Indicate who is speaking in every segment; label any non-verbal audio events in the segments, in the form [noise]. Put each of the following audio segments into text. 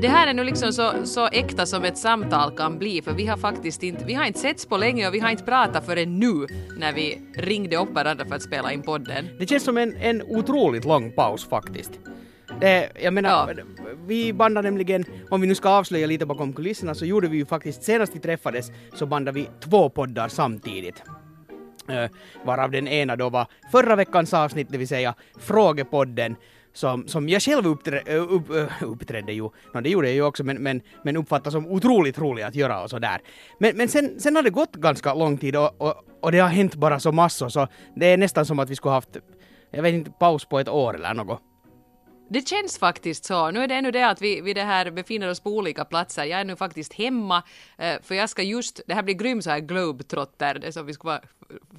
Speaker 1: Det här är nu liksom så, så äkta som ett samtal kan bli för vi har faktiskt inte, vi har inte setts på länge och vi har inte pratat förrän nu när vi ringde upp varandra för att spela in podden.
Speaker 2: Det känns som en, en otroligt lång paus faktiskt. Det, jag menar,
Speaker 1: Ja.
Speaker 2: vi bandade nämligen, om vi nu ska avslöja lite bakom kulisserna, så gjorde vi ju faktiskt, senast vi träffades, så bandade vi två poddar samtidigt. Uh, varav den ena då var förra veckans avsnitt, det vill säga frågepodden, som, som jag själv uppträ, upp, uppträdde ju, no, det gjorde jag ju också, men, men, men uppfattas som otroligt rolig att göra och sådär. Men, men sen, sen har det gått ganska lång tid och, och, och det har hänt bara så massor, så det är nästan som att vi skulle haft, jag vet inte, paus på ett år eller något.
Speaker 1: Det känns faktiskt så. Nu är det ännu det att vi, vi det här befinner oss på olika platser. Jag är nu faktiskt hemma, eh, för jag ska just, det här blir grym så här globetrotter, det är som vi ska vara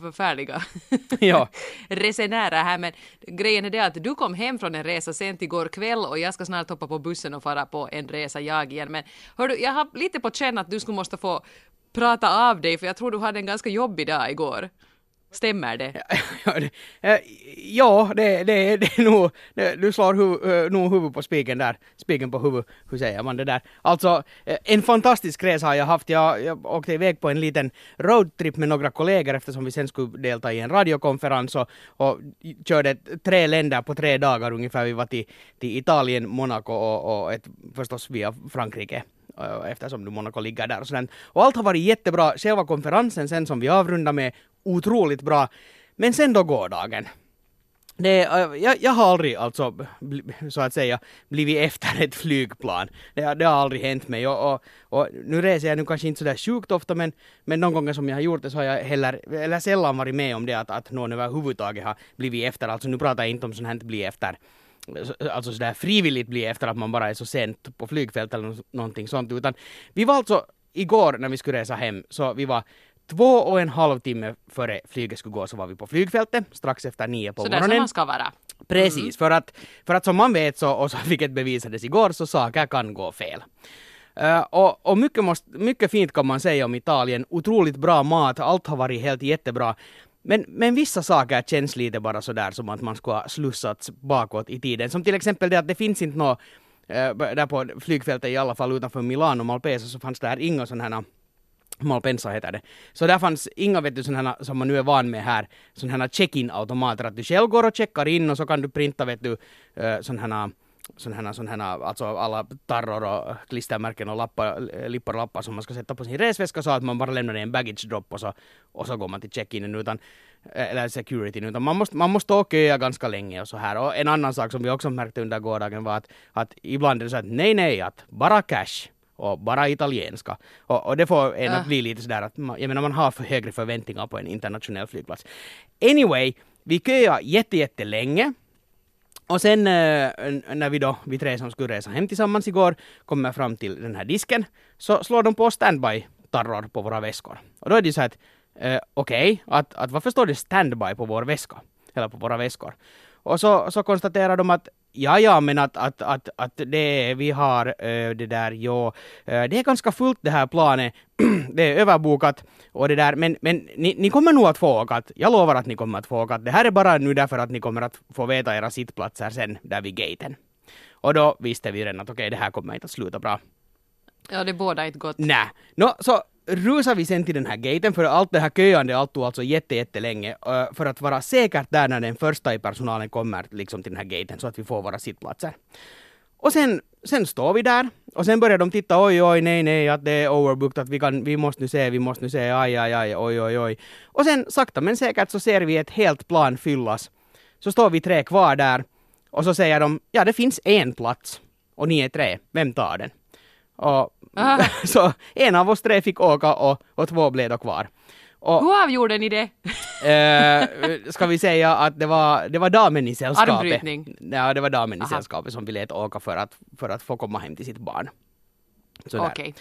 Speaker 1: förfärliga [laughs]
Speaker 2: Ja.
Speaker 1: resenärer här, men grejen är det att du kom hem från en resa sent igår kväll och jag ska snart hoppa på bussen och fara på en resa jag igen. Men hör du, jag har lite på känn att du skulle måste få prata av dig, för jag tror du hade en ganska jobbig dag igår. Stämmer det? [laughs]
Speaker 2: Ja, det, det, det, är nog, det, du slår hu, eh, nog huvudet på spiken där, spiken på huvudet, hur säger man det där? Alltså, eh, en fantastisk resa har jag haft, jag, jag åkte iväg på en liten roadtrip med några kollegor eftersom vi sen skulle delta i en radiokonferens och, och körde tre länder på tre dagar ungefär, vi var till, till Italien, Monaco och, och ett, förstås via Frankrike eh, eftersom nu Monaco ligger där och sådär. Och allt har varit jättebra, själva konferensen sen som vi avrundar med, otroligt bra. Men sen då gårdagen. Det, äh, jag, jag har aldrig alltså, så att säga, blivit efter ett flygplan. Det, det har aldrig hänt mig. Och, och, och nu reser jag nu kanske inte sådär sjukt ofta, men, men någon gång som jag har gjort det så har jag heller, eller sällan varit med om det att, att någon överhuvudtaget har blivit efter. Alltså nu pratar jag inte om sånt här bli efter alltså sådär frivilligt bli efter att man bara är så sent på flygfält eller någonting sånt, utan vi var alltså igår när vi skulle resa hem, så vi var två och en halv timme före flyget skulle gå så var vi på flygfältet strax efter nio på
Speaker 1: Så där som
Speaker 2: morgonen.
Speaker 1: man ska vara.
Speaker 2: Precis, för, att, för att som man vet så, och så, [laughs] vilket bevisades igår, så saker kan gå fel. Eh, och och mycket, måste, mycket fint kan man säga om Italien, otroligt bra mat, allt har varit helt jättebra. Men, men vissa saker känns lite bara sådär som att man skulle ha slussats bakåt i tiden. Som till exempel det att det finns inte något, eh, där på flygfältet i alla fall utanför Milano, Malpesa, så fanns där inga sådana här Malpensa heter det. Så där fanns inga vet du sådana här, som man nu är van med här, sådana här check-in-automater att du själv går och checkar in och så kan du printa vet du eh, sådana här sådana här, sådana alltså alla tarror och klistermärken och lappar, eh, lippar och lappar som man ska sätta på sin resväska så att man bara lämnar i en baggage drop och så, och så går man till check-inen utan, eh, eller securityn, utan man måste, man måste stå och köa ganska länge och så här. Och en annan sak som vi också märkte under gårdagen var att, att ibland är det så att nej, nej, att bara cash och bara italienska. Och, och det får en
Speaker 1: Ah.
Speaker 2: att bli lite sådär att man, jag menar man har för högre förväntningar på en internationell flygplats. Anyway, vi köade jätte, jättelänge. Och sen eh, när vi då, vi tre som skulle resa hem tillsammans igår, kommer fram till den här disken, så slår de på standby tarror på våra väskor. Och då är det så att, eh, okej, att, att varför står det standby på vår väska? Eller på våra väskor? Och så, så konstaterar de att ja, ja, men att, att, att, att det, vi har eh, det där, jo, eh, det är ganska fullt det här planet, [clears throat] det är överbokat och det där, men, men ni, ni kommer nog att få åka, jag lovar att ni kommer att få åka, det här är bara nu därför att ni kommer att få veta era sittplatser sen där vid gaten. Och då visste vi redan att okej, det här kommer inte att sluta bra.
Speaker 1: Ja, det båda inte gott.
Speaker 2: Nä. Nå, så rusar vi sen till den här gaten, för allt det här köande allt tog alltså jätte, jättelänge, för att vara säkert där när den första i personalen kommer liksom till den här gaten, så att vi får våra sittplatser. Och sen, sen står vi där, och sen börjar de titta, oj, oj, nej, nej, att det är overbooked, att vi, kan, vi måste nu se, vi måste nu se, aj, aj, aj, oj, oj, oj. Och sen sakta men säkert så ser vi ett helt plan fyllas. Så står vi tre kvar där, och så säger de, ja, det finns en plats, och ni är tre, vem tar den? Och
Speaker 1: Aha. [laughs]
Speaker 2: så en av oss tre fick åka och, och två blev då kvar. Och
Speaker 1: Hur avgjorde ni det?
Speaker 2: eh, ska vi säga att det var, det var damen i sällskapet.
Speaker 1: Armbrytning.
Speaker 2: Ja, det var damen i
Speaker 1: Aha.
Speaker 2: sällskapet som ville åka för att, för att få komma hem till sitt barn.
Speaker 1: Okej.
Speaker 2: Eh,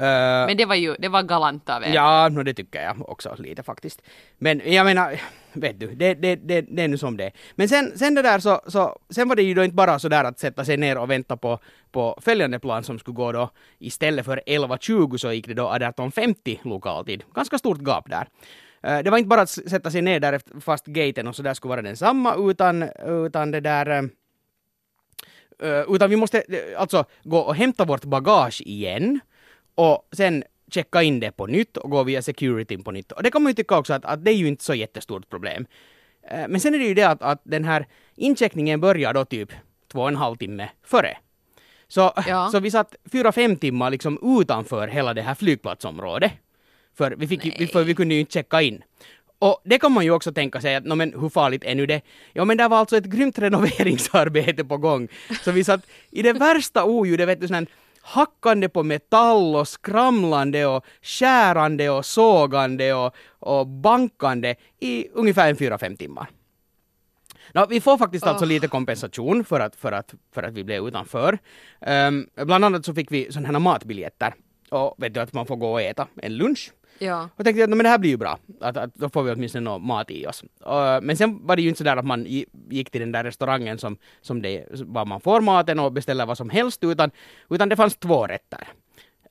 Speaker 1: Men det var ju, det var galant av er.
Speaker 2: Ja, no, det tycker jag också lite faktiskt. Men jag menar, vet du, det, det, det, det är nu som det är. Men sen, sen det där så, så, sen var det ju då inte bara så där att sätta sig ner och vänta på, på följande plan som skulle gå då istället för 11.20 så gick det då 18.50 lokaltid. Ganska stort gap där. Det var inte bara att sätta sig ner där fast gaten och så där skulle vara densamma utan, utan det där utan vi måste alltså gå och hämta vårt bagage igen och sen checka in det på nytt och gå via securityn på nytt. Och det kan man ju tycka också att, att det är ju inte så jättestort problem. Eh, Men sen är det ju det att, att den här incheckningen börjar då typ två och en halv timme före. Så,
Speaker 1: Ja.
Speaker 2: så vi satt fyra, fem timmar liksom utanför hela det här flygplatsområdet. För vi, fick, ju- för vi kunde ju inte checka in. Och det kan man ju också tänka sig att, no, men hur farligt är nu det? Ja men det var alltså ett grymt renoveringsarbete på gång. Så vi satt i det värsta oljudet, vet du, sån här hackande på metall och skramlande och skärande och sågande och, och bankande i ungefär en fyra, fem timmar. Nå, vi får faktiskt alltså
Speaker 1: Åh.
Speaker 2: lite kompensation för att, för att, för att vi blev utanför. Um, bland annat så fick vi sådana här matbiljetter. Och vet du att man får gå och äta en lunch.
Speaker 1: Ja.
Speaker 2: Och tänkte att men det här blir ju bra, att, att då får vi åtminstone någon mat i oss. Uh, men sen var det ju inte sådär att man gick till den där restaurangen som, som det, var man får maten och beställer vad som helst, utan, utan det fanns två rätter.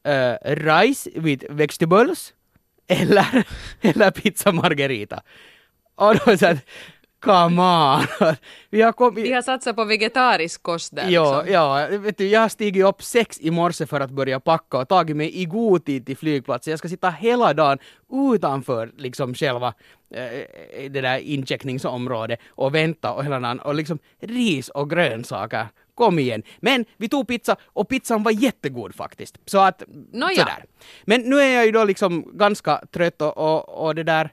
Speaker 2: Uh, rice with vegetables eller, [laughs] eller pizza margarita. Och då så att, come on! Vi har kommit...
Speaker 1: Vi har satsat på vegetarisk kost där.
Speaker 2: Ja,
Speaker 1: liksom.
Speaker 2: ja, vet du, jag har stigit upp sex i morse för att börja packa och tagit mig i god tid till flygplatsen. Jag ska sitta hela dagen utanför liksom själva eh, det där incheckningsområdet och vänta och hela dagen och liksom ris och grönsaker. Kom igen. Men vi tog pizza och pizzan var jättegod faktiskt. Så att,
Speaker 1: Nåja.
Speaker 2: sådär. Men nu är jag ju då liksom ganska trött och, och, och det där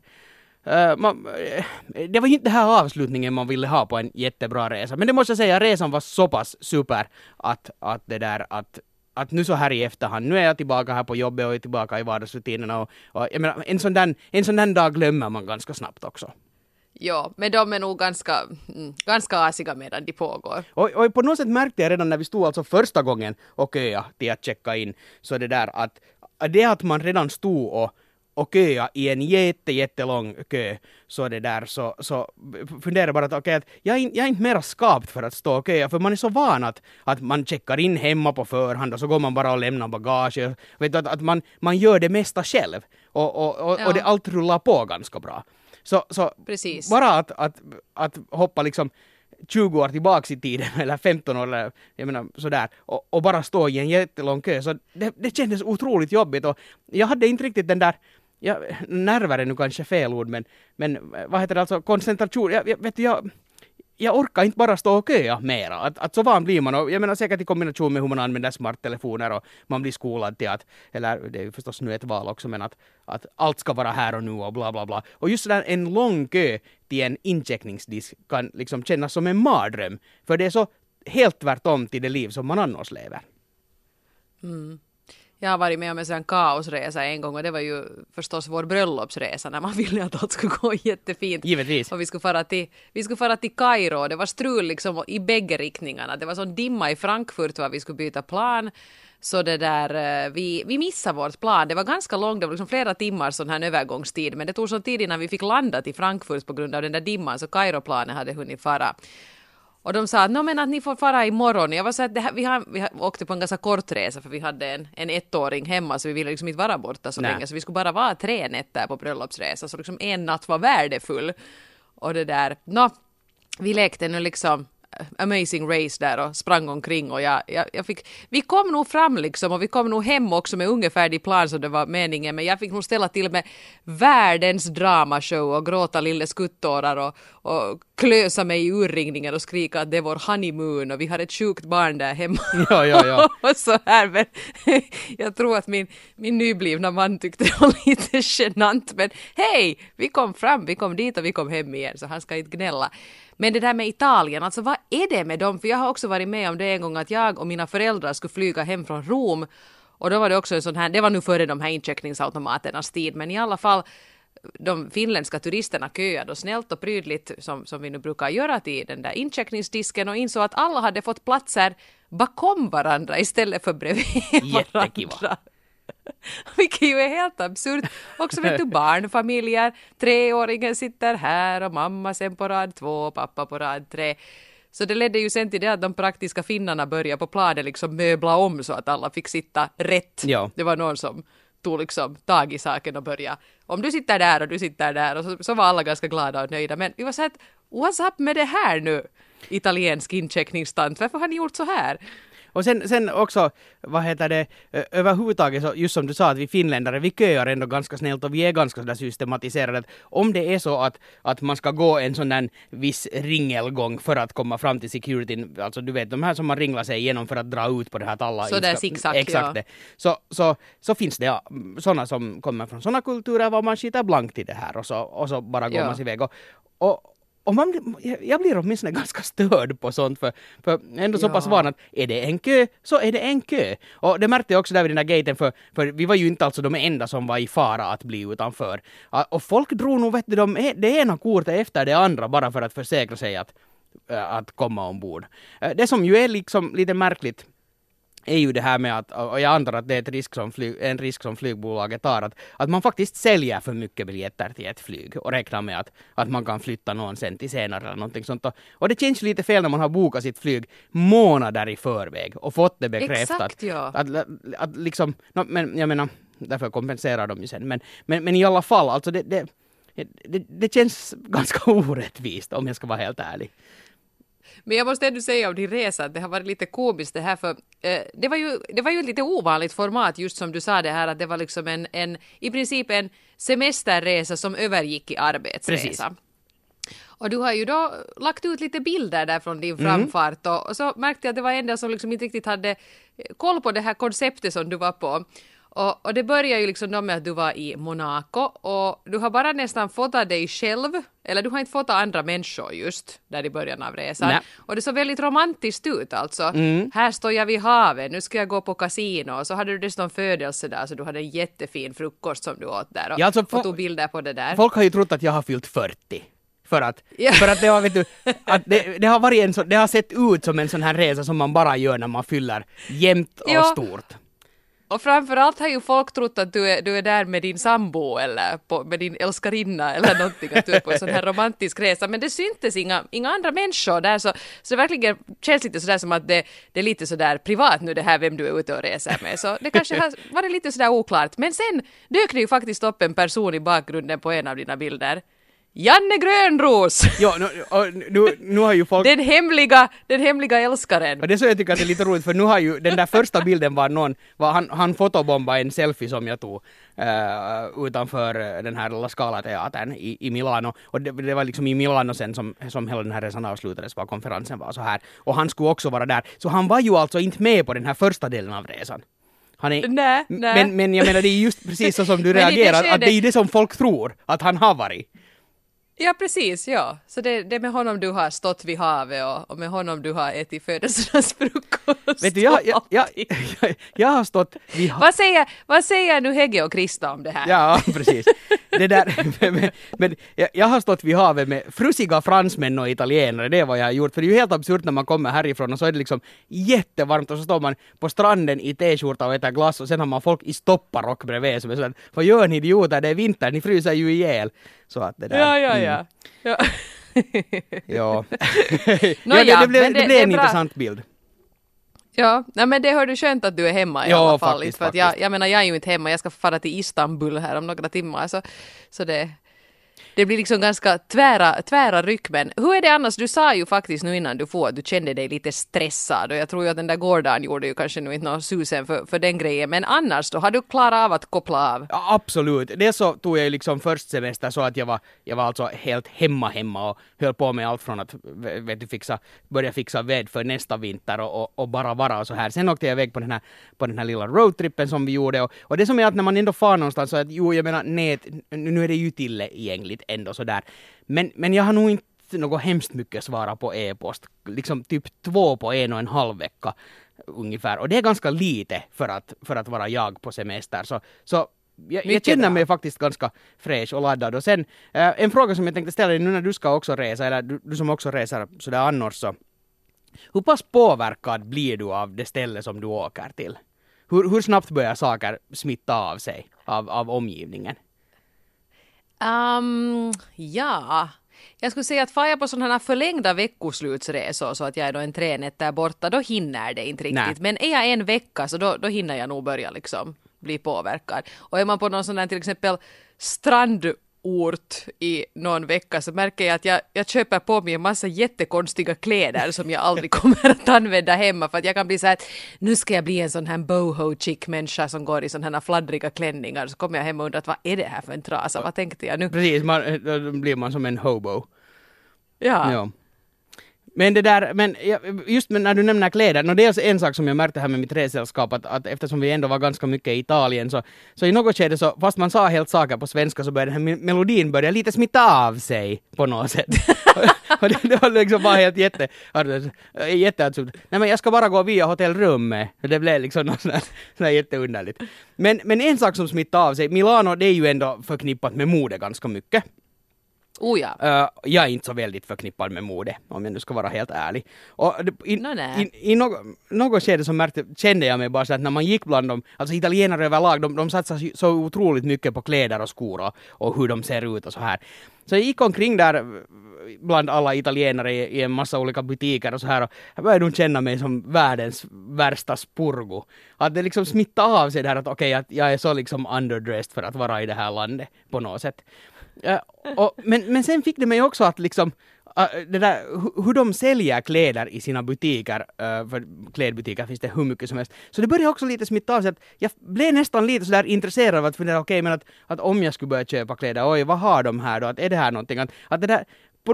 Speaker 2: Eh, man, eh, det var ju inte den här avslutningen man ville ha på en jättebra resa, men det måste jag säga, resan var så pass super att, att det där att att nu så här i efterhand, nu är jag tillbaka här på jobbet och är tillbaka i vardagsrutinerna och, och jag menar, en sån, där, en sån där dag glömmer man ganska snabbt också.
Speaker 1: ja, men de är nog ganska, mm, ganska asiga medan de pågår.
Speaker 2: Och, och på något sätt märkte jag redan när vi stod alltså första gången och köa till att checka in, så det där att att det att man redan stod och och köa i en jätte, jättelång kö, så det där så, så funderar bara att okej, att jag, är, jag är inte mera skapt för att stå och köa, för man är så van att, att man checkar in hemma på förhand och så går man bara och lämnar bagage. Vet du, att, att man, man gör det mesta själv och, och, och,
Speaker 1: Ja.
Speaker 2: och det allt rullar på ganska bra. Så, så
Speaker 1: Precis.
Speaker 2: bara att, att, att hoppa liksom 20 år tillbaks i tiden, [laughs] eller 15 år, eller jag menar sådär, och, och bara stå i en jättelång kö, så det, det kändes otroligt jobbigt och jag hade inte riktigt den där Ja, nerver är nu kanske fel ord, men, men äh, vad heter det alltså, koncentration, jag, jag, vet du, jag, jag orkar inte bara stå och köa mera. Att, att så van blir man. Och jag menar säkert i kombination med hur man använder smarttelefoner och man blir skolad till att, eller det är ju förstås nu ett val också, men att, att allt ska vara här och nu och bla bla bla. Och just sådär en lång kö till en incheckningsdisk kan liksom kännas som en mardröm. För det är så helt tvärtom till det liv som man annars lever. Mm.
Speaker 1: Jag har varit med om en sån kaosresa en gång och det var ju förstås vår bröllopsresa när man ville att allt skulle gå [laughs] jättefint.
Speaker 2: Givetvis.
Speaker 1: Och vi skulle fara till, vi skulle fara till Kairo det var strul liksom i bägge riktningarna. Det var sån dimma i Frankfurt var vi skulle byta plan. Så det där, eh, vi, vi missade vårt plan. Det var ganska långt, det var liksom flera timmar sån här övergångstid. Men det tog sån tid innan vi fick landa till Frankfurt på grund av den där dimman så Kairoplanet hade hunnit fara. Och de sa att, "Nå, men att ni får fara imorgon. Jag var så att här, vi, har, vi åkte på en ganska kort resa för vi hade en, en ettåring hemma så vi ville liksom inte vara borta så
Speaker 2: Nej.
Speaker 1: länge. Så vi skulle bara vara tre nätter på bröllopsresa så liksom en natt var värdefull. Och det där, nå, vi lekte nu liksom eh, Amazing Race där och sprang omkring och jag, jag, jag fick, vi kom nog fram liksom och vi kom nog hem också med ungefär plan som det var meningen men jag fick nog ställa till med världens dramashow och gråta lille skuttårar och, och klösa mig i urringningen och skrika att det är vår honeymoon och vi har ett sjukt barn där hemma. [laughs]
Speaker 2: Ja, ja, ja.
Speaker 1: och [laughs] så här men [laughs] jag tror att min, min nyblivna man tyckte det var lite genant men hej, vi kom fram, vi kom dit och vi kom hem igen så han ska inte gnälla. Men det där med Italien, alltså vad är det med dem? För jag har också varit med om det en gång att jag och mina föräldrar skulle flyga hem från Rom och då var det också en sån här, det var nu före de här incheckningsautomaternas tid, men i alla fall de finländska turisterna köade och snällt och prydligt som, som vi nu brukar göra till den där incheckningsdisken och insåg att alla hade fått platser bakom varandra istället för bredvid [laughs]
Speaker 2: Jättekiva.
Speaker 1: varandra. [laughs] Vilket ju är helt absurt. Också vet du [laughs] barnfamiljer, treåringen sitter här och mamma sen på rad två och pappa på rad tre. Så det ledde ju sen till det att de praktiska finnarna började på planen liksom möbla om så att alla fick sitta rätt.
Speaker 2: Ja.
Speaker 1: Det var någon som tog liksom tag i saken och börja. Om du sitter där och du sitter där och så, så var alla ganska glada och nöjda. Men vi var så här att what's up med det här nu? italiensk incheckningstant. Varför har ni gjort så här?
Speaker 2: Och sen, sen också, vad heter det, överhuvudtaget så just som du sa att vi finländare, vi köar ändå ganska snällt och vi är ganska sådär systematiserade. Om det är så att, att man ska gå en sån där viss ringelgång för att komma fram till securityn, alltså du vet de här som man ringlar sig igenom för att dra ut på det här att alla...
Speaker 1: Så där zigzag,
Speaker 2: Exakt
Speaker 1: ja.
Speaker 2: det. Så, så, så finns det ja, sådana som kommer från sådana kulturer var man skiter blankt i det här och så, och så bara går
Speaker 1: Ja.
Speaker 2: man sin väg. Och, och, och man, blir- jag- blir åtminstone [laughs] ganska störd på sånt för, för ändå så
Speaker 1: Ja.
Speaker 2: pass van att är det en kö så är det en kö. Och det märkte jag också där vid den där gaten för, för vi var ju inte alltså de enda som var i fara att bli utanför. Och folk drog nog vet du, de, det ena kortet efter det andra bara för att försäkra sig att, äh, att komma ombord. Äh, Det som ju är liksom lite märkligt är ju det här med att, och jag antar att det är risk som flyg, en risk som flygbolaget tar, att, att man faktiskt säljer för mycket biljetter till ett flyg och räknar med att, att man kan flytta någon sen till senare eller någonting sånt. Och, och det känns lite fel när man har bokat sitt flyg månader i förväg och fått det bekräftat.
Speaker 1: Exakt, ja.
Speaker 2: Att, att liksom, no, men jag menar, därför kompenserar de ju sen. Men, men, men i alla fall, alltså det, det, det, det känns [laughs] ganska orättvist om jag ska vara helt ärlig.
Speaker 1: Men jag måste ändå säga om din resa att det har varit lite komiskt det här för eh, det, var ju, det var ju ett lite ovanligt format just som du sa det här att det var liksom en, en i princip en semesterresa som övergick i arbetsresa.
Speaker 2: Precis.
Speaker 1: Och du har ju då lagt ut lite bilder där från din framfart och, och så märkte jag att det var en del som liksom inte riktigt hade koll på det här konceptet som du var på. Och, och det börjar ju liksom då med att du var i Monaco och du har bara nästan fotat dig själv, eller du har inte fotat andra människor just där i början av resan.
Speaker 2: Nej.
Speaker 1: Och det såg väldigt romantiskt ut alltså. Här står jag vid havet, nu ska jag gå på kasino och så hade du dessutom födelse där så du hade en jättefin frukost som du åt där och,
Speaker 2: Ja, alltså,
Speaker 1: och tog bilder på det där.
Speaker 2: Folk har ju trott att jag har fyllt 40. För att,
Speaker 1: Ja.
Speaker 2: för att det har, vet du, [laughs] att det, det har varit en så, det har sett ut som en sån här resa som man bara gör när man fyller jämnt och
Speaker 1: Ja.
Speaker 2: stort.
Speaker 1: Och framförallt har ju folk trott att du är, du är där med din sambo eller på, med din älskarinna eller någonting, att du är på en sån här romantisk resa. Men det syntes inga, inga andra människor där så, så det verkligen känns lite sådär som att det, det är lite sådär privat nu det här vem du är ute och reser med. Så det kanske har varit lite sådär oklart. Men sen dök det ju faktiskt upp en person i bakgrunden på en av dina bilder. Janne Grönros!
Speaker 2: Jo, nu, nu, nu har ju folk...
Speaker 1: Den hemliga, den hemliga älskaren.
Speaker 2: Och det är så jag tycker att det är lite roligt för nu har ju den där första bilden var någon, var han, han fotobombade en selfie som jag tog uh, utanför eh, den här La Scala-teatern i, i Milano. Och det, det var liksom i Milano sen som, som hela den här resan avslutades, var konferensen var så här. Och han skulle också vara där. Så han var ju alltså inte med på den här första delen av resan. Han är,
Speaker 1: Nej, nej.
Speaker 2: Men, men jag menar det är just precis så som du [laughs]
Speaker 1: i det
Speaker 2: reagerar, att det är det som folk tror att han har varit.
Speaker 1: Ja, precis, ja. Så det, det är med honom du har stått vid havet och, och med honom du har ätit födelsedagsfrukost.
Speaker 2: Vet du, jag, jag, jag, jag, [laughs] jag har stått vid ha-
Speaker 1: Vad säger, vad säger nu Hegge och Krista om det här?
Speaker 2: Ja, precis. Det där, [laughs] men, men, jag, jag har stått vid havet med frusiga fransmän och italienare, det är vad jag har gjort. För det är ju helt absurt när man kommer härifrån och så är det liksom jättevarmt och så står man på stranden i t-skjorta och äter glass och sen har man folk i stopparock bredvid som är sådär, vad gör ni idioter, det är vinter, ni fryser ju ihjäl. Så att det där.
Speaker 1: ja, ja.
Speaker 2: mm,
Speaker 1: ja. ja.
Speaker 2: ja. [laughs] Ja, det,
Speaker 1: ja,
Speaker 2: det blev, det,
Speaker 1: det-
Speaker 2: blev en intressant bild.
Speaker 1: Ja, nej, men det hör du skönt att du är hemma i
Speaker 2: Ja,
Speaker 1: alla fall.
Speaker 2: faktiskt,
Speaker 1: för att jag,
Speaker 2: faktiskt.
Speaker 1: jag menar, jag är ju inte hemma, jag ska fara till Istanbul här om några timmar. Så, så det, det blir liksom ganska tvära, tvära ryck. Men hur är det annars? Du sa ju faktiskt nu innan du får att du kände dig lite stressad och jag tror ju att den där gårdagen gjorde ju kanske nu inte någon susen för, för den grejen. Men annars då, har du klarat av att koppla av?
Speaker 2: Ja, absolut. Det så tog jag ju liksom först semester så att jag var, jag var alltså helt hemma hemma och höll på med allt från att vet du, fixa, börja fixa ved för nästa vinter och, och, och bara vara och så här. Sen åkte jag iväg på den här, på den här lilla roadtrippen som vi gjorde och, och det som är att när man ändå far någonstans så att jo, jag menar nät, nu är det ju tillgängligt ändå sådär. Men, men jag har nog inte något hemskt mycket svara på e-post. Liksom typ två på en och en halv vecka ungefär. Och det är ganska lite för att, för att vara jag på semester. Så, så jag, jag känner mig faktiskt ganska fräsch och laddad. Och sen eh, en fråga som jag tänkte ställa dig nu när du ska också resa, eller du, du som också reser sådär annars så. Hur pass påverkad blir du av det ställe som du åker till? Hur, hur snabbt börjar saker smitta av sig av, av omgivningen?
Speaker 1: Um, ja, jag skulle säga att far jag på sådana här förlängda veckoslutsresor så att jag är då en tre nätter borta, då hinner det inte riktigt.
Speaker 2: Nej.
Speaker 1: Men är jag en vecka så då, då hinner jag nog börja liksom bli påverkad. Och är man på någon sån här till exempel strand ort i någon vecka så märker jag att jag, jag köper på mig en massa jättekonstiga kläder som jag aldrig [laughs] kommer att använda hemma för att jag kan bli så här att nu ska jag bli en sån här boho chick människa som går i såna här fladdriga klänningar så kommer jag hem och undrar vad är det här för en trasa, vad tänkte jag nu?
Speaker 2: Precis, man, då blir man som en hobo.
Speaker 1: Ja.
Speaker 2: Ja. Men det där, men just när du nämner kläder, no, dels en sak som jag märkte här med mitt resällskap, att, att eftersom vi ändå var ganska mycket i Italien så, så i något skede så, fast man sa helt saker på svenska så började den här melodin börja lite smitta av sig på något sätt. [laughs] och det, det var liksom bara helt jätte, jätteabsurt. Nej men jag ska bara gå via hotellrummet. Det blev liksom något sånt där jätteunderligt. Men, men en sak som smittade av sig, Milano det är ju ändå förknippat med mode ganska mycket.
Speaker 1: Oh ja.
Speaker 2: Uh, jag är inte så väldigt förknippad med mode, om jag nu ska vara helt ärlig. Och i,
Speaker 1: no,
Speaker 2: i, i något, något skede så märkte, kände jag mig bara så att när man gick bland dem, alltså italienare överlag, de, de satsar så otroligt mycket på kläder och skor och, och hur de ser ut och så här. Så jag gick omkring där bland alla italienare i, i en massa olika butiker och så här och jag började nog känna mig som världens värsta spurgo. Att det liksom smittade av sig det här att okej, okay, att jag är så liksom underdressed för att vara i det här landet på något sätt. Och, men, men sen fick det mig också att liksom uh, det där, hur de säljer kläder i sina butiker, uh, för klädbutiker finns det hur mycket som helst. Så det började också lite smitta av sig att jag blev nästan lite sådär intresserad av att fundera, okej okay, men att, att om jag skulle börja köpa kläder, oj vad har de här då, att är det här någonting, att, att det där på,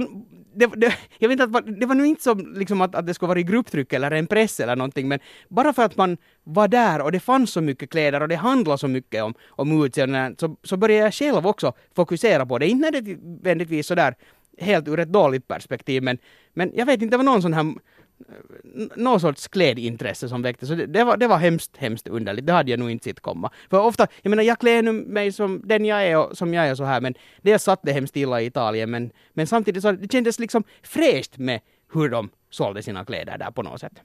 Speaker 2: det, det, jag vet inte, att, det var nog inte som liksom att, att det skulle vara i grupptryck eller en press eller någonting, men bara för att man var där och det fanns så mycket kläder och det handlade så mycket om, om utseende, så, så började jag själv också fokusera på det. Inte nödvändigtvis sådär helt ur ett dåligt perspektiv, men, men jag vet inte, det var någon sån här någon sorts klädintresse som väcktes. Så det, det, var, det var hemskt, hemskt underligt. Det hade jag nog inte sett komma. För ofta, jag menar jag klär nu mig som den jag är och som jag är så här, men det satt det hemskt illa i Italien, men, men samtidigt så det kändes liksom fräscht med hur de sålde sina kläder där på något sätt.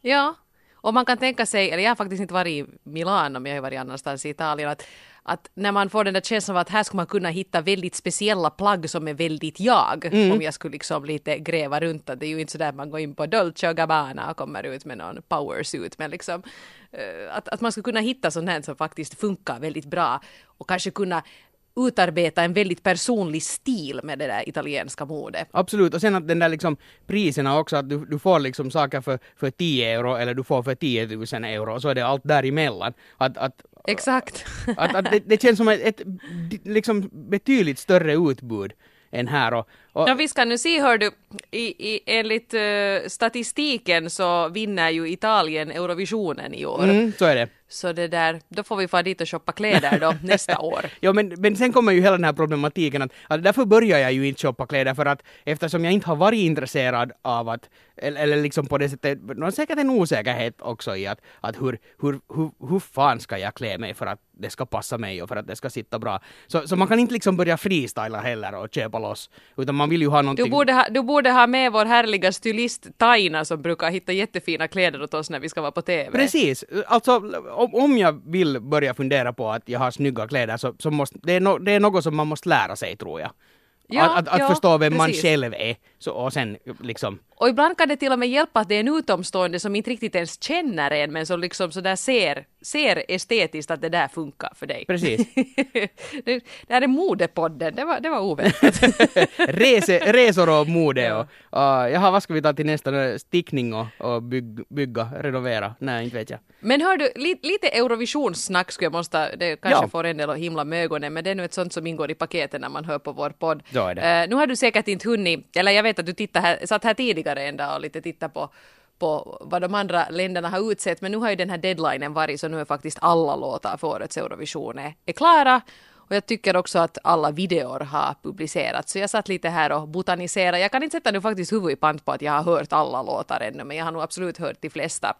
Speaker 1: Ja, och man kan tänka sig, eller jag har faktiskt inte varit i Milano, men jag har varit annanstans i Italien, att att när man får den där känslan av att här skulle man kunna hitta väldigt speciella plagg som är väldigt jag, mm. om jag skulle liksom lite gräva runt det. Det är ju inte så där man går in på Dolce och Gabbana och kommer ut med någon powersuit, men liksom uh, att, att man skulle kunna hitta sånt här som faktiskt funkar väldigt bra och kanske kunna utarbeta en väldigt personlig stil med det där italienska modet.
Speaker 2: Absolut, och sen att den där liksom priserna också, att du, du får liksom saker för, för 10 euro eller du får för 10 000 euro, så är det allt däremellan. Att, att,
Speaker 1: Exakt.
Speaker 2: att, att det, det känns som ett, ett liksom betydligt större utbud än här. Och.
Speaker 1: Ja, vi ska nu se, hör du, i, i, enligt uh, statistiken så vinner ju Italien Eurovisionen i år.
Speaker 2: Mm, så är det.
Speaker 1: Så det där, då får vi få dit och shoppa kläder då [laughs] nästa år.
Speaker 2: ja men, men sen kommer ju hela den här problematiken att, att därför börjar jag ju inte shoppa kläder för att eftersom jag inte har varit intresserad av att, eller, eller liksom på det sättet, någon säkert en osäkerhet också i att, att hur, hur, hur, hur fan ska jag klä mig för att det ska passa mig och för att det ska sitta bra. Så, så man kan inte liksom börja freestyla heller och köpa loss, utan man vill ju ha någonting.
Speaker 1: Du borde ha, du borde ha med vår härliga stylist Taina som brukar hitta jättefina kläder åt oss när vi ska vara på TV.
Speaker 2: Precis, alltså om, om jag vill börja fundera på att jag har snygga kläder så, så måste, det, är no, det är något som man måste lära sig tror jag. Ja, att, att, att ja, förstå vem precis. man själv är. Så, och sen liksom...
Speaker 1: Och ibland kan det till och med hjälpa att det är en utomstående som inte riktigt ens känner en men som liksom sådär ser, ser estetiskt att det där funkar för dig.
Speaker 2: Precis. [laughs]
Speaker 1: det, det här är modepodden, det var, det var oväntat. [laughs]
Speaker 2: Rese, resor och mode och, och jaha, vad ska vi ta till nästa? Stickning och, och bygg, bygga, renovera? Nej, inte vet jag.
Speaker 1: Men hör du, li, lite Eurovisionssnack skulle jag måste, det kanske ja. får en del att himla med ögonen men det är nu ett sånt som ingår i paketet när man hör på vår podd. Uh, nu har du säkert inte hunnit, eller jag vet att du tittar här, satt här tidigare en dag och lite titta på på vad de andra länderna har utsett, men nu har ju den här deadlinen varit så nu är faktiskt alla låtar för årets Eurovision är, är klara. Och jag tycker också att alla videor har publicerats. Så jag satt lite här och botaniserade. Jag kan inte sätta nu faktiskt huvud i pant på att jag har hört alla låtar ännu, men jag har nog absolut hört de flesta.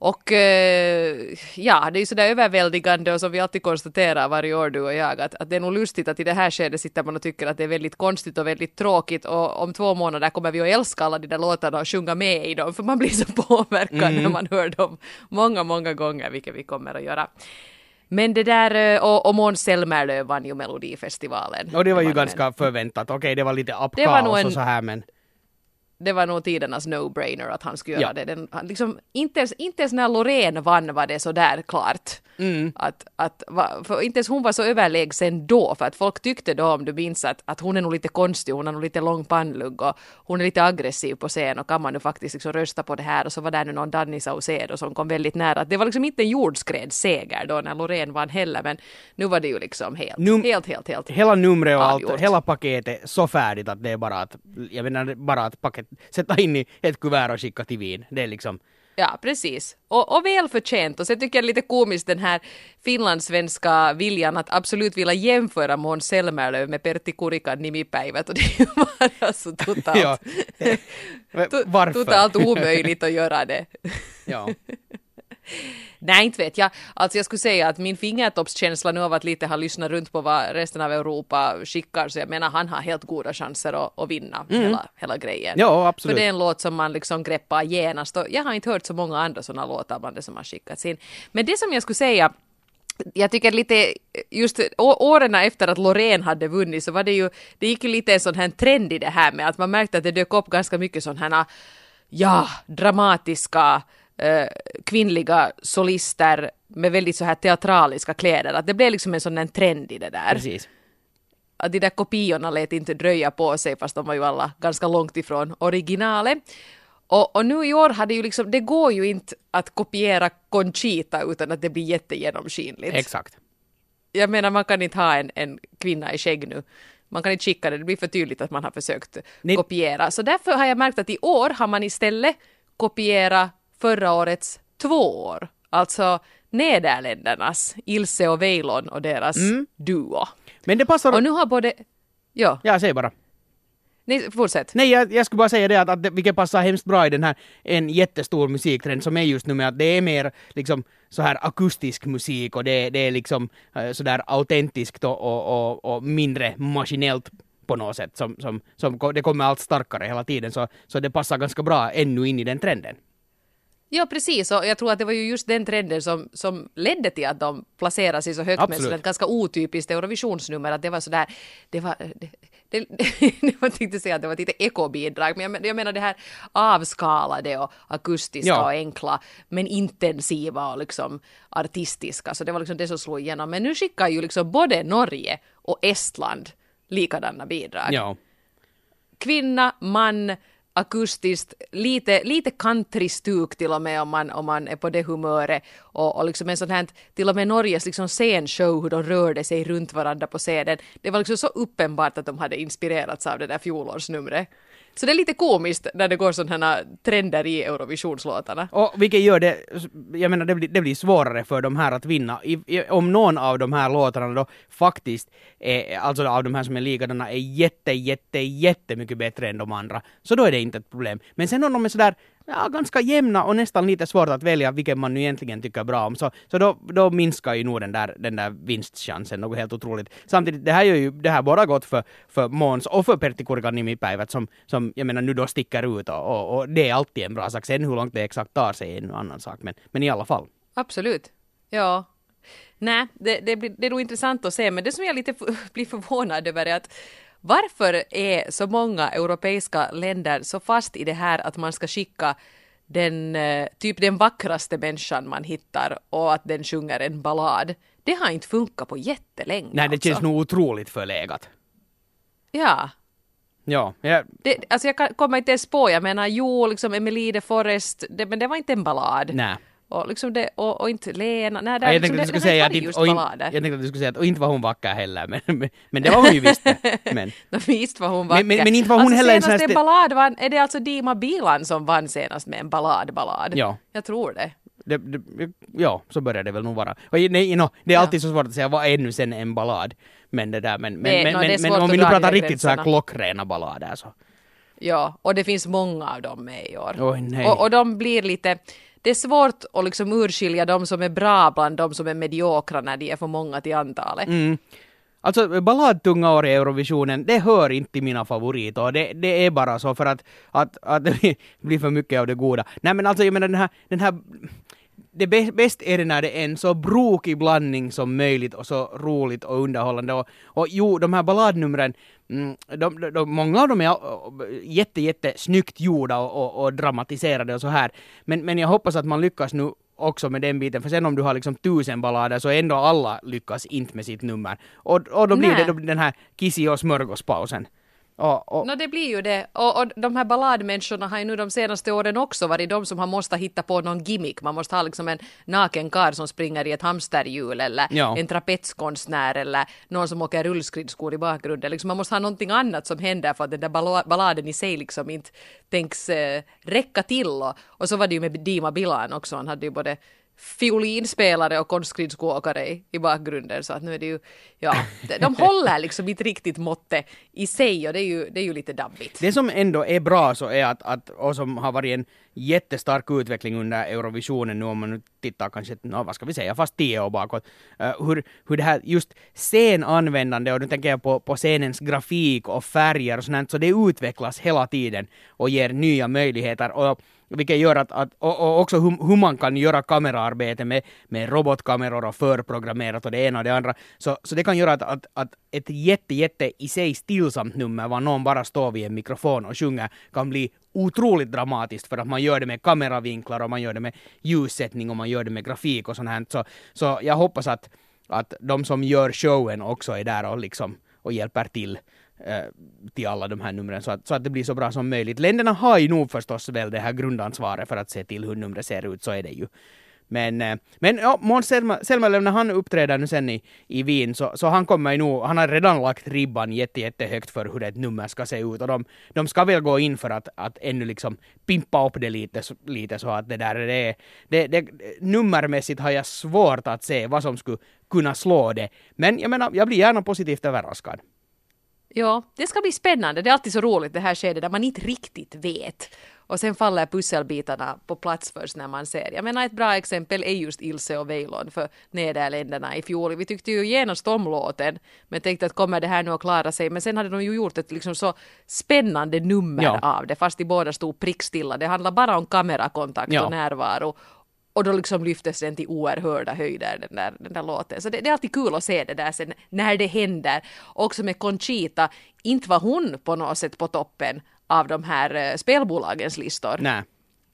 Speaker 1: Och eh, ja, det är ju sådär överväldigande och som vi alltid konstaterar varje år du och jag att, att det är nog lustigt att i det här skedet sitter man och tycker att det är väldigt konstigt och väldigt tråkigt och om två månader kommer vi att älska alla de där låtarna och sjunga med i dem för man blir så [laughs] påverkad mm. när man hör dem många, många gånger, vilket vi kommer att göra. Men det där, eh, och, och Måns Zelmerlöw vann ju Melodifestivalen.
Speaker 2: Och det var ju ganska men... förväntat, okej okay, det var lite apkaos och så här men
Speaker 1: det var nog tidernas no-brainer att han skulle göra ja. det. Den, liksom, inte, ens, inte ens när Loreen vann var det så där klart
Speaker 2: Mm.
Speaker 1: Att, att, för inte ens hon var så överlägsen då, för att folk tyckte då, om du minns, att, att hon är nog lite konstig, hon har nog lite lång pannlugg och hon är lite aggressiv på scen och kan man nu faktiskt liksom rösta på det här och så var där nu någon Danny Saucedo som kom väldigt nära. Det var liksom inte en jordskredsseger då när Loreen vann heller, men nu var det ju liksom helt,
Speaker 2: Nu-
Speaker 1: helt, helt, helt.
Speaker 2: Hela numret och allt,
Speaker 1: Avgjort.
Speaker 2: hela paketet så färdigt att det är bara att, jag menar bara att paket, sätta in i ett kuvert och skicka till Wien. Det är liksom,
Speaker 1: Ja, precis. Och, och välförtjänt. Och så tycker jag lite komiskt den här finlandssvenska viljan att absolut vilja jämföra Måns Zelmerlöw med Pertti Kurikan nimipäivät. Och det är ju [laughs] bara så totalt,
Speaker 2: Ja. [laughs] varför?
Speaker 1: totalt omöjligt att göra det.
Speaker 2: ja. [laughs]
Speaker 1: Nej, inte vet jag. Alltså jag skulle säga att min fingertoppskänsla nu av att lite ha lyssnat runt på vad resten av Europa skickar, så jag menar han har helt goda chanser att, att vinna hela, hela grejen.
Speaker 2: Ja,
Speaker 1: För
Speaker 2: absolut.
Speaker 1: det är en låt som man liksom greppar genast och jag har inte hört så många andra sådana låtar bland det som har skickats in. Men det som jag skulle säga jag tycker lite, just åren efter att Loreen hade vunnit så var det ju, det gick ju lite en sån här trend i det här med att man märkte att det dök upp ganska mycket sådana här, ja, dramatiska eh, kvinnliga solister med väldigt så här teatraliska kläder. Att det blev liksom en sån här trend i det där
Speaker 2: Precis.
Speaker 1: att de där kopiorna lät inte dröja på sig fast de var ju alla ganska långt ifrån originalet. Och, och nu i år hade ju liksom, det går ju inte att kopiera Conchita utan att det blir jättegenomskinligt.
Speaker 2: Exakt.
Speaker 1: Jag menar man kan inte ha en, en kvinna i skägg nu. Man kan inte skicka det, det blir för tydligt att man har försökt
Speaker 2: Ni-
Speaker 1: kopiera. Så därför har jag märkt att i år har man istället kopierat förra årets två år. Alltså Nederländernas Ilse och Weilon och deras
Speaker 2: Mm.
Speaker 1: duo.
Speaker 2: Men det passar...
Speaker 1: Och nu har både... Ja,
Speaker 2: Ja, säg bara.
Speaker 1: nej, fortsätt.
Speaker 2: Nej, jag, jag skulle bara säga det att, att det, vilket passar hemskt bra i den här en jättestor musiktrend som är just nu med att det är mer liksom så här akustisk musik och det, det är liksom eh, så där autentiskt och, och, och, och mindre maskinellt på något sätt som, som, som det kommer allt starkare hela tiden så, så det passar ganska bra ännu in i den trenden.
Speaker 1: Ja, precis. Och jag tror att det var ju just den trenden som, som ledde till att de placerade sig så högt med
Speaker 2: Absolut.
Speaker 1: sådär ett ganska otypiskt Eurovisionsnummer. Att det var sådär, det var, det, det, [laughs] det var tänkte säga att det var lite ekobidrag, men jag, jag menar det här avskalade och akustiska
Speaker 2: Ja.
Speaker 1: och enkla, men intensiva och liksom artistiska. Så det var liksom det som slog igenom. Men nu skickar ju liksom både Norge och Estland likadana bidrag.
Speaker 2: Ja.
Speaker 1: kvinna, man, akustiskt, lite, lite countrystuk till och med om man, om man är på det humöret. Och, och liksom en sån här, till och med Norges liksom scenshow, hur de rörde sig runt varandra på scenen. Det var liksom så uppenbart att de hade inspirerats av det där fjolårsnumret. Så det är lite komiskt när det går sådana här trender i Eurovisionslåtarna.
Speaker 2: Och vilket gör det, jag menar det blir, det blir svårare för de här att vinna. I, i, om någon av de här låtarna då faktiskt, är, alltså av de här som är likadana, är jätte, jätte, jättemycket bättre än de andra, så då är det inte ett problem. Men sen om de är sådär, ja, ganska jämna och nästan lite svårt att välja vilken man nu egentligen tycker bra om, så, så då, då minskar ju nog den där, den där vinstchansen något helt otroligt. Samtidigt, det här gör ju, det här bara gott för, för Måns och för Pertti Kurkanimi-päivät som, som jag menar nu då sticker ut och, och, och det är alltid en bra sak. Sen hur långt det exakt tar sig är en annan sak, men, men i alla fall.
Speaker 1: Absolut. Ja. Nej, det, det, blir, det är nog intressant att se, men det som jag lite [laughs] blir förvånad över är att varför är så många europeiska länder så fast i det här att man ska skicka den, eh, typ den vackraste människan man hittar och att den sjunger en ballad. Det har inte funkat på jättelänge.
Speaker 2: Nej, det
Speaker 1: alltså.
Speaker 2: känns nog otroligt förlegat.
Speaker 1: Ja.
Speaker 2: Ja, jag,
Speaker 1: Det, alltså jag kommer inte ens på, jag menar jo, liksom Emily de Forest, det, men det var inte en ballad.
Speaker 2: nej.
Speaker 1: Och, liksom det, och, och inte Lena, nej, det,
Speaker 2: Ja, jag
Speaker 1: liksom,
Speaker 2: tänkte
Speaker 1: det,
Speaker 2: skulle
Speaker 1: det inte
Speaker 2: inte,
Speaker 1: just ballader.
Speaker 2: jag tänkte att du skulle säga att och inte var hon vacker heller, men, men, men det var hon ju visst. det. [laughs] Men,
Speaker 1: No, visst var hon vacker.
Speaker 2: Men- men- men inte var hon
Speaker 1: alltså,
Speaker 2: heller en sån här
Speaker 1: ballad vann, är det alltså Dima Bilan som vann senast med en ballad-ballad?
Speaker 2: Ja.
Speaker 1: Jag tror det.
Speaker 2: det, det, ja, så börjar det väl nog vara. Och, nej, no, det är
Speaker 1: Ja.
Speaker 2: alltid så svårt att säga vad är nu sen en ballad. Men det där, men, men,
Speaker 1: Det-
Speaker 2: men,
Speaker 1: no, det
Speaker 2: men, men om vi nu pratar riktigt så här klockrena ballader så.
Speaker 1: Ja, och det finns många av dem med i år.
Speaker 2: Oj, nej.
Speaker 1: Och, och de blir lite... Det är svårt att liksom urskilja de som är bra bland de som är mediokra när de är för många till antalet.
Speaker 2: Mm. Alltså balladtunga år i Eurovisionen, det hör inte till mina favoriter det, det är bara så för att, att, att det [laughs] blir för mycket av det goda. Nej men alltså jag menar den här, den här det bäst är det när det är en så brokig blandning som möjligt och så roligt och underhållande. Och, och jo, de här balladnumren, mm, de, de, många av dem är jätte, jätte snyggt gjorda och, och, och dramatiserade och så här. Men, men jag hoppas att man lyckas nu också med den biten, för sen om du har liksom tusen ballader så ändå alla lyckas inte med sitt nummer. Och, och då blir
Speaker 1: Nej.
Speaker 2: det då den här kissi och smörgåspausen. Och, och,
Speaker 1: No det blir ju det. Och, och de här balladmänniskorna har ju nu de senaste åren också varit de som har måste hitta på någon gimmick. Man måste ha liksom en naken karl som springer i ett hamsterhjul eller
Speaker 2: Ja.
Speaker 1: en trapetskonstnär eller någon som åker rullskridskor i bakgrunden. Liksom man måste ha någonting annat som händer för att den där balla- balladen i sig liksom inte tänks eh, räcka till. Och, och så var det ju med Dima Bilan också. Han hade ju både fiolinspelare och konstskridskoåkare i, i bakgrunden så att nu är det ju, ja, de, de håller liksom inte riktigt måttet i sig och det är ju, det är ju lite dabbigt.
Speaker 2: Det som ändå är bra så är att, att och som har varit en jättestark utveckling under Eurovisionen nu om man nu tittar kanske, no, vad ska vi säga, fast tio år bakåt. Uh, hur, hur det här just scenanvändande och nu tänker jag på, på scenens grafik och färger och sånt, så det utvecklas hela tiden och ger nya möjligheter. Och, vilket gör att, att och, och också hur, hur man kan göra kameraarbete med, med robotkameror och förprogrammerat och det ena och det andra. Så, så det kan göra att, att, att ett jätte, jätte i sig stillsamt nummer, var någon bara står vid en mikrofon och sjunger, kan bli otroligt dramatiskt för att man gör det med kameravinklar och man gör det med ljussättning och man gör det med grafik och sånt här. Så, så jag hoppas att, att de som gör showen också är där och liksom och hjälper till eh, till alla de här numren så att, så att det blir så bra som möjligt. Länderna har ju nog förstås väl det här grundansvaret för att se till hur numret ser ut, så är det ju. Men, eh, men ja, Måns Zelmerlöw, när han uppträder nu sen i, i Wien, så, så han kommer ju nog, han har redan lagt ribban jätte, jättehögt för hur ett nummer ska se ut. Och de, de ska väl gå in för att, att ännu liksom pimpa upp det lite, så- lite så att det där, det, det, det, nummermässigt har jag svårt att se vad som skulle kunna slå det. Men jag menar, jag blir gärna positivt överraskad.
Speaker 1: Ja, det ska bli spännande. Det är alltid så roligt det här skedet där man inte riktigt vet. Och sen faller pusselbitarna på plats först när man ser. Jag menar ett bra exempel är just Ilse och Weilon för Nederländerna i fjol. Vi tyckte ju genast om låten men tänkte att kommer det här nu att klara sig. Men sen hade de ju gjort ett liksom så spännande nummer
Speaker 2: Ja.
Speaker 1: av det fast de båda stod prickstilla. Det handlar bara om kamerakontakt
Speaker 2: Ja.
Speaker 1: och närvaro. Och då liksom lyftes den till oerhörda höjder, den där, den där låten. Så det, det är alltid kul att se det där sen när det händer. Också med Conchita, inte var hon på något sätt på toppen av de här eh, spelbolagens listor
Speaker 2: Nej.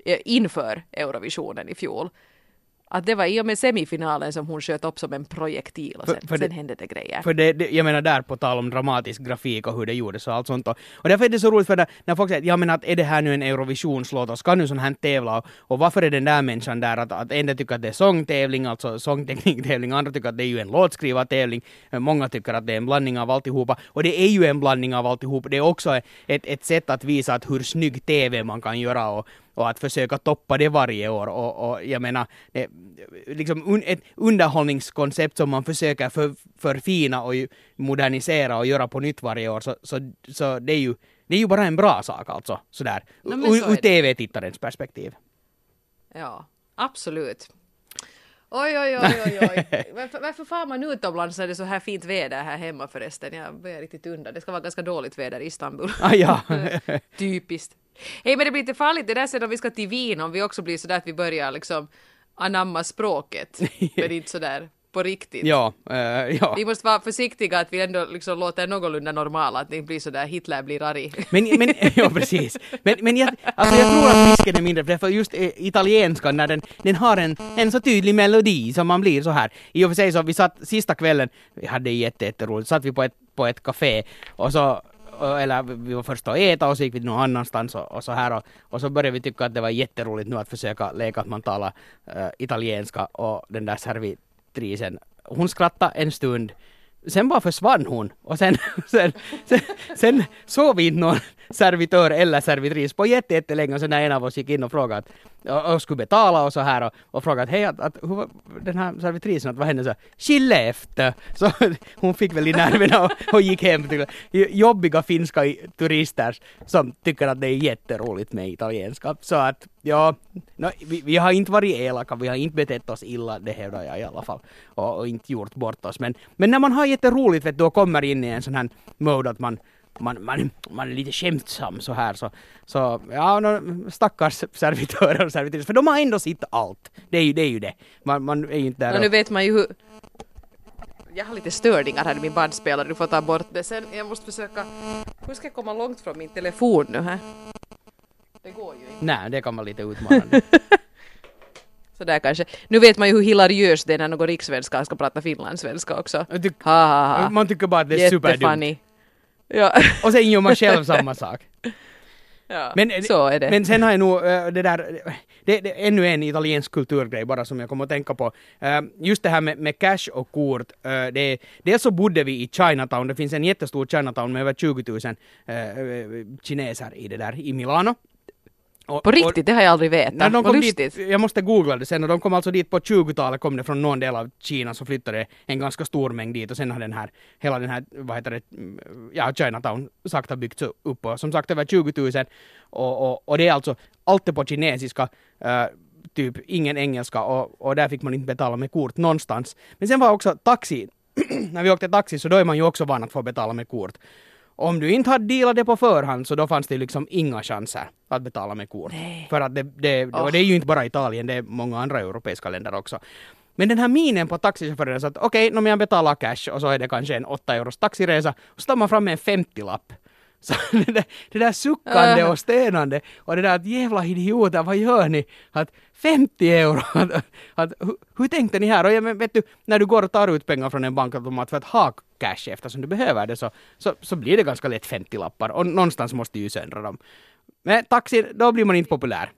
Speaker 1: eh, inför Eurovisionen i fjol. Att det var i och med semifinalen som hon sköt upp som en projektil och
Speaker 2: För-
Speaker 1: sen,
Speaker 2: för det-
Speaker 1: sen hände det grejer.
Speaker 2: För det, det, jag menar där på tal om dramatisk grafik och hur det gjordes och allt sånt. Och, och därför är det så roligt för det, när folk säger att ja men att är det här nu en Eurovisionslåt och ska nu sån här tävla och, och varför är den där människan där att, att en del tycker att det är sångtävling, alltså sångtekniktävling, andra tycker att det är ju en låtskrivartävling, många tycker att det är en blandning av alltihopa och det är ju en blandning av alltihopa. Det är också ett, ett sätt att visa att hur snygg TV man kan göra och, och att försöka toppa det varje år. Och, och jag menar, det, liksom un, ett underhållningskoncept som man försöker för, förfina och modernisera och göra på nytt varje år. Så, så, så det, är ju, det är ju bara en bra sak alltså, sådär.
Speaker 1: No, så
Speaker 2: ur ur. TV-tittarens perspektiv.
Speaker 1: Ja, absolut. Oj, oj, oj, oj, oj. [laughs] Varför, varför far man utomlands när det är så här fint väder här hemma förresten? Jag börjar riktigt undra. Det ska vara ganska dåligt väder i Istanbul.
Speaker 2: Ah, ja. [laughs]
Speaker 1: Typiskt. Hej, men det blir lite farligt det där sen om vi ska till Wien, om vi också blir sådär att vi börjar liksom anamma språket. [laughs] men inte sådär på riktigt.
Speaker 2: ja, eh, ja.
Speaker 1: Vi måste vara försiktiga att vi ändå liksom låter någorlunda normala, att det inte blir sådär Hitler blir arg.
Speaker 2: Men, men, [laughs] ja precis. Men, men jag, alltså jag tror att risken är mindre, för just eh, italienskan, när den, den har en, en så tydlig melodi som man blir så här. I och för sig så, vi satt sista kvällen, vi hade jätte, jätteroligt, satt vi på ett, på ett café och så eller vi var först att äta och så gick vi någon annanstans och, och så här och, och så började vi tycka att det var jätteroligt nu att försöka leka att man talar äh, italienska och den där servitrisen, hon skrattade en stund. Sen bara försvann hon och sen, sen, sen, sen såg vi inte någon servitör eller servitris på jätte, jättelänge och sen när en av oss gick in och frågade att, och, och skulle betala och så här och, och frågade hej, att, att, hur den här servitrisen, att vad hände så chille efter Så hon fick väl i nerverna och, och gick hem till jobbiga finska turister som tycker att det är jätteroligt med italienska. Så att ja, no, vi, vi har inte varit elaka, vi har inte betett oss illa, det hävdar jag i alla fall. Och, och inte gjort bort oss. Men, men när man har jätteroligt vet du, och kommer in i en sån här mode att man man, man, man är lite skämtsam så här så, så ja, no, stackars servitörer och servitriser, för de har ändå sitt allt. Det är ju det. Är ju det. Man, man är ju inte där
Speaker 1: Och
Speaker 2: och,
Speaker 1: nu vet man ju hur... Jag har lite störningar här i min bandspelare, du får ta bort det sen. Jag måste försöka... Hur ska jag komma långt från min telefon nu här? Det går ju inte.
Speaker 2: Nej, det kan vara lite utmanande. [laughs]
Speaker 1: Sådär kanske. Nu vet man ju hur hilariöst det är när någon rikssvenska ska prata finlandssvenska också.
Speaker 2: Tyck-
Speaker 1: Ha, ha, ha.
Speaker 2: Man tycker bara att det är superdumt.
Speaker 1: Ja.
Speaker 2: Och sen gör man själv samma sak.
Speaker 1: ja.
Speaker 2: Men,
Speaker 1: så är det.
Speaker 2: Men sen har jag nog eh, det där, det, det är ännu en italiensk kulturgrej bara som jag kommer att tänka på. Eh, Just det här med, med cash och kort. eh, Det, dels så bodde vi i Chinatown, det finns en jättestor Chinatown med över 20 000 eh, kineser i det där, i Milano. Och-
Speaker 1: På riktigt, det har jag aldrig vetat.
Speaker 2: Nej, de kom dit, jag måste googla det sen, och de kom alltså dit på 20-talet, kom det från någon del av Kina, så flyttade en ganska stor mängd dit och sen har den här, hela den här, vad heter det, mm, ja, Chinatown sakta byggts upp och som sagt över 20 000 och, och, och det är alltså allt är på kinesiska, eh, typ ingen engelska och, och där fick man inte betala med kort någonstans. Men sen var också taxi, [clears throat] när vi åkte taxi så då är man ju också van att få betala med kort. Om du inte hade dealat det på förhand så då fanns det liksom inga chanser att betala med kort.
Speaker 1: Nej.
Speaker 2: För att det, det, och
Speaker 1: Åh.
Speaker 2: det är ju inte bara Italien, det är många andra europeiska länder också. Men den här minen på taxichauffören så att okej, okay, om jag betalar cash och så är det kanske en 8 euros taxiresa och så tar man fram en 50-lapp. [laughs] Så det där, det där suckande
Speaker 1: Äh.
Speaker 2: och stönande och det där att jävla idioter, vad gör ni? Att 50 euro, [laughs] att, att, hur, hur tänkte ni här? Och jag, men vet du, när du går och tar ut pengar från en bankautomat för att ha cash eftersom du behöver det så, så, så blir det ganska lätt 50-lappar och någonstans måste du ju söndra dem. Men taxi, då blir man inte populär.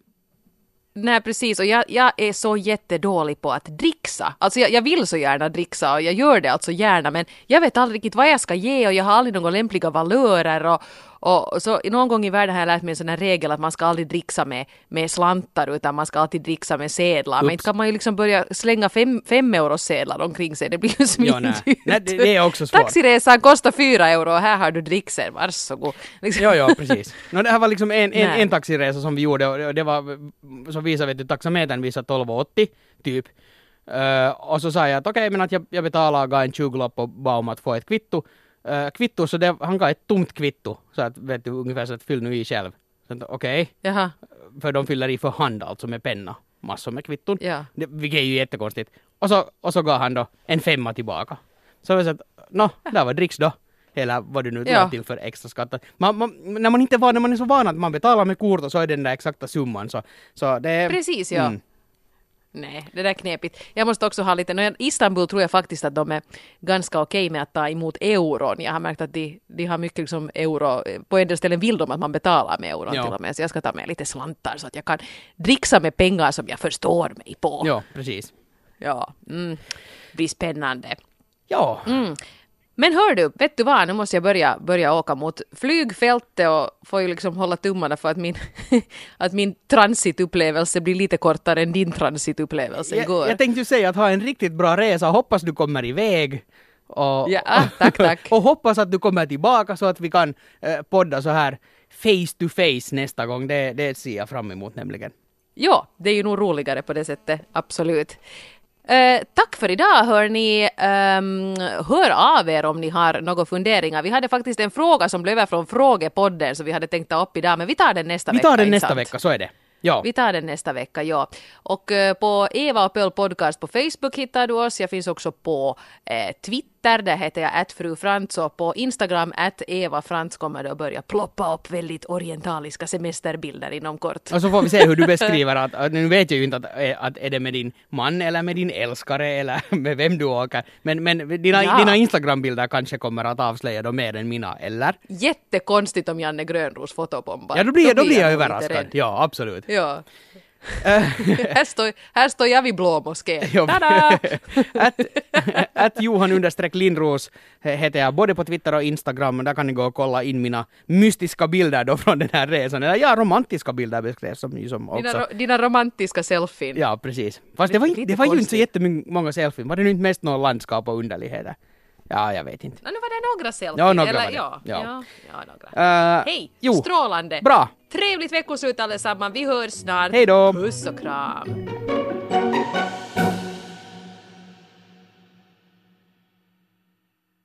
Speaker 1: Nej precis, och jag, jag är så jättedålig på att dricksa. Alltså jag, jag vill så gärna dricksa och jag gör det alltså gärna men jag vet aldrig riktigt vad jag ska ge och jag har aldrig några lämpliga valörer och, och, så någon gång i världen har jag lärt mig en sån här regel att man ska aldrig dricksa med, med slantar utan man ska alltid dricksa med sedlar. Men
Speaker 2: Oops.
Speaker 1: inte kan man ju liksom börja slänga fem, fem euro sedlar omkring sig, det blir ju
Speaker 2: Ja, nej.
Speaker 1: svindyrt.
Speaker 2: Det- det är också svårt.
Speaker 1: Taxiresan kostar fyra euro och här har du drickser, varsågod. Liksom.
Speaker 2: Jo, jo, precis. No, det här var liksom en, en, en taxiresa som vi gjorde och det- var, så visade vet du, taxametern visade 12,80 typ. Eh, och så sa jag att okej, men att jag, jag betalar, gav en 20-lapp och bad om att få ett kvitto. Uh, kvitto, så det, han gav ett tomt kvitto. Så att, vet du, ungefär så att fyll nu i själv. Okej,
Speaker 1: Jaha,
Speaker 2: för de fyller i för hand alltså med penna. Massor med kvitton.
Speaker 1: ja.
Speaker 2: Det, vilket är ju jättekonstigt. Och så, och så gav han då en femma tillbaka. Så jag sa att, nå, där var dricks då. Eller vad du nu
Speaker 1: Ja.
Speaker 2: la till för extra skatt. Man, man, när, man inte van, när man är så van att man betalar med kort och så är den där exakta summan så, så det är...
Speaker 1: Precis ja.
Speaker 2: Mm.
Speaker 1: Nej, det där är knepigt. Jag måste också ha lite, no, Istanbul tror jag faktiskt att de är ganska okej med att ta emot euron. Jag har märkt att de, de har mycket liksom euro, på en del ställen vill de att man betalar med euron
Speaker 2: Ja.
Speaker 1: till och med. Så jag ska ta med lite slantar så att jag kan dricksa med pengar som jag förstår mig på.
Speaker 2: Ja, precis.
Speaker 1: Ja, mm. blir spännande.
Speaker 2: Ja,
Speaker 1: Mm. Men hör du, vet du vad, nu måste jag börja, börja åka mot flygfältet och får ju liksom hålla tummarna för att min, [laughs] att min transitupplevelse blir lite kortare än din transitupplevelse igår.
Speaker 2: jag, jag tänkte ju säga att ha en riktigt bra resa. Hoppas du kommer iväg. Och,
Speaker 1: Ja, ah, tack, tack. [laughs]
Speaker 2: och hoppas att du kommer tillbaka så att vi kan eh, podda så här face to face nästa gång. Det, det ser jag fram emot nämligen.
Speaker 1: Ja, det är ju nog roligare på det sättet, absolut. Eh, tack för idag hörni. Um, hör av er om ni har några funderingar. Vi hade faktiskt en fråga som blev över från frågepodden så vi hade tänkt ta upp idag men vi tar den nästa
Speaker 2: Vi
Speaker 1: vecka.
Speaker 2: tar den nästa
Speaker 1: sant?
Speaker 2: vecka, så är det. Ja.
Speaker 1: Vi tar den nästa vecka, ja. Och eh, på Eva och Pöl podcast på Facebook hittar du oss. Jag finns också på eh, Twitter, där heter jag @frufrantz och på Instagram Eva Frantz kommer det att börja ploppa upp väldigt orientaliska semesterbilder inom kort.
Speaker 2: Och så får vi se hur du beskriver att, [laughs] att nu vet jag ju inte att, eh, att är det med din man eller med din älskare eller [laughs] med vem du åker. Men, men dina,
Speaker 1: Ja.
Speaker 2: dina Instagram-bilder kanske kommer att avslöja då mer än mina, eller?
Speaker 1: Jättekonstigt om Janne Grönros fotobombar.
Speaker 2: Ja, då blir, då blir jag
Speaker 1: lite
Speaker 2: överraskad. Ja, absolut.
Speaker 1: Ja. Här, [laughs] står, här står jag vid blå moskén. Tada! [laughs]
Speaker 2: att, att Johan understreck Lindros heter jag både på Twitter och Instagram. Där kan ni gå och kolla in mina mystiska bilder då från den här resan. Eller ja, romantiska bilder beskrevs som, som
Speaker 1: Dina,
Speaker 2: också.
Speaker 1: ro- dina romantiska selfien.
Speaker 2: Ja, precis. Fast det var, inte, det var ju inte så jättemånga selfien. Var det nu inte mest några landskap och underligheter? Ja, jag vet inte.
Speaker 1: No, nu var det några selfies.
Speaker 2: Ja, några
Speaker 1: eller,
Speaker 2: var det.
Speaker 1: Ja,
Speaker 2: Ja.
Speaker 1: ja. Ja, några.
Speaker 2: Uh,
Speaker 1: Hej!
Speaker 2: Jo,
Speaker 1: Strålande!
Speaker 2: bra.
Speaker 1: Trevligt veckoslut allesammans. Vi hörs snart.
Speaker 2: Hej då.
Speaker 1: Puss och kram.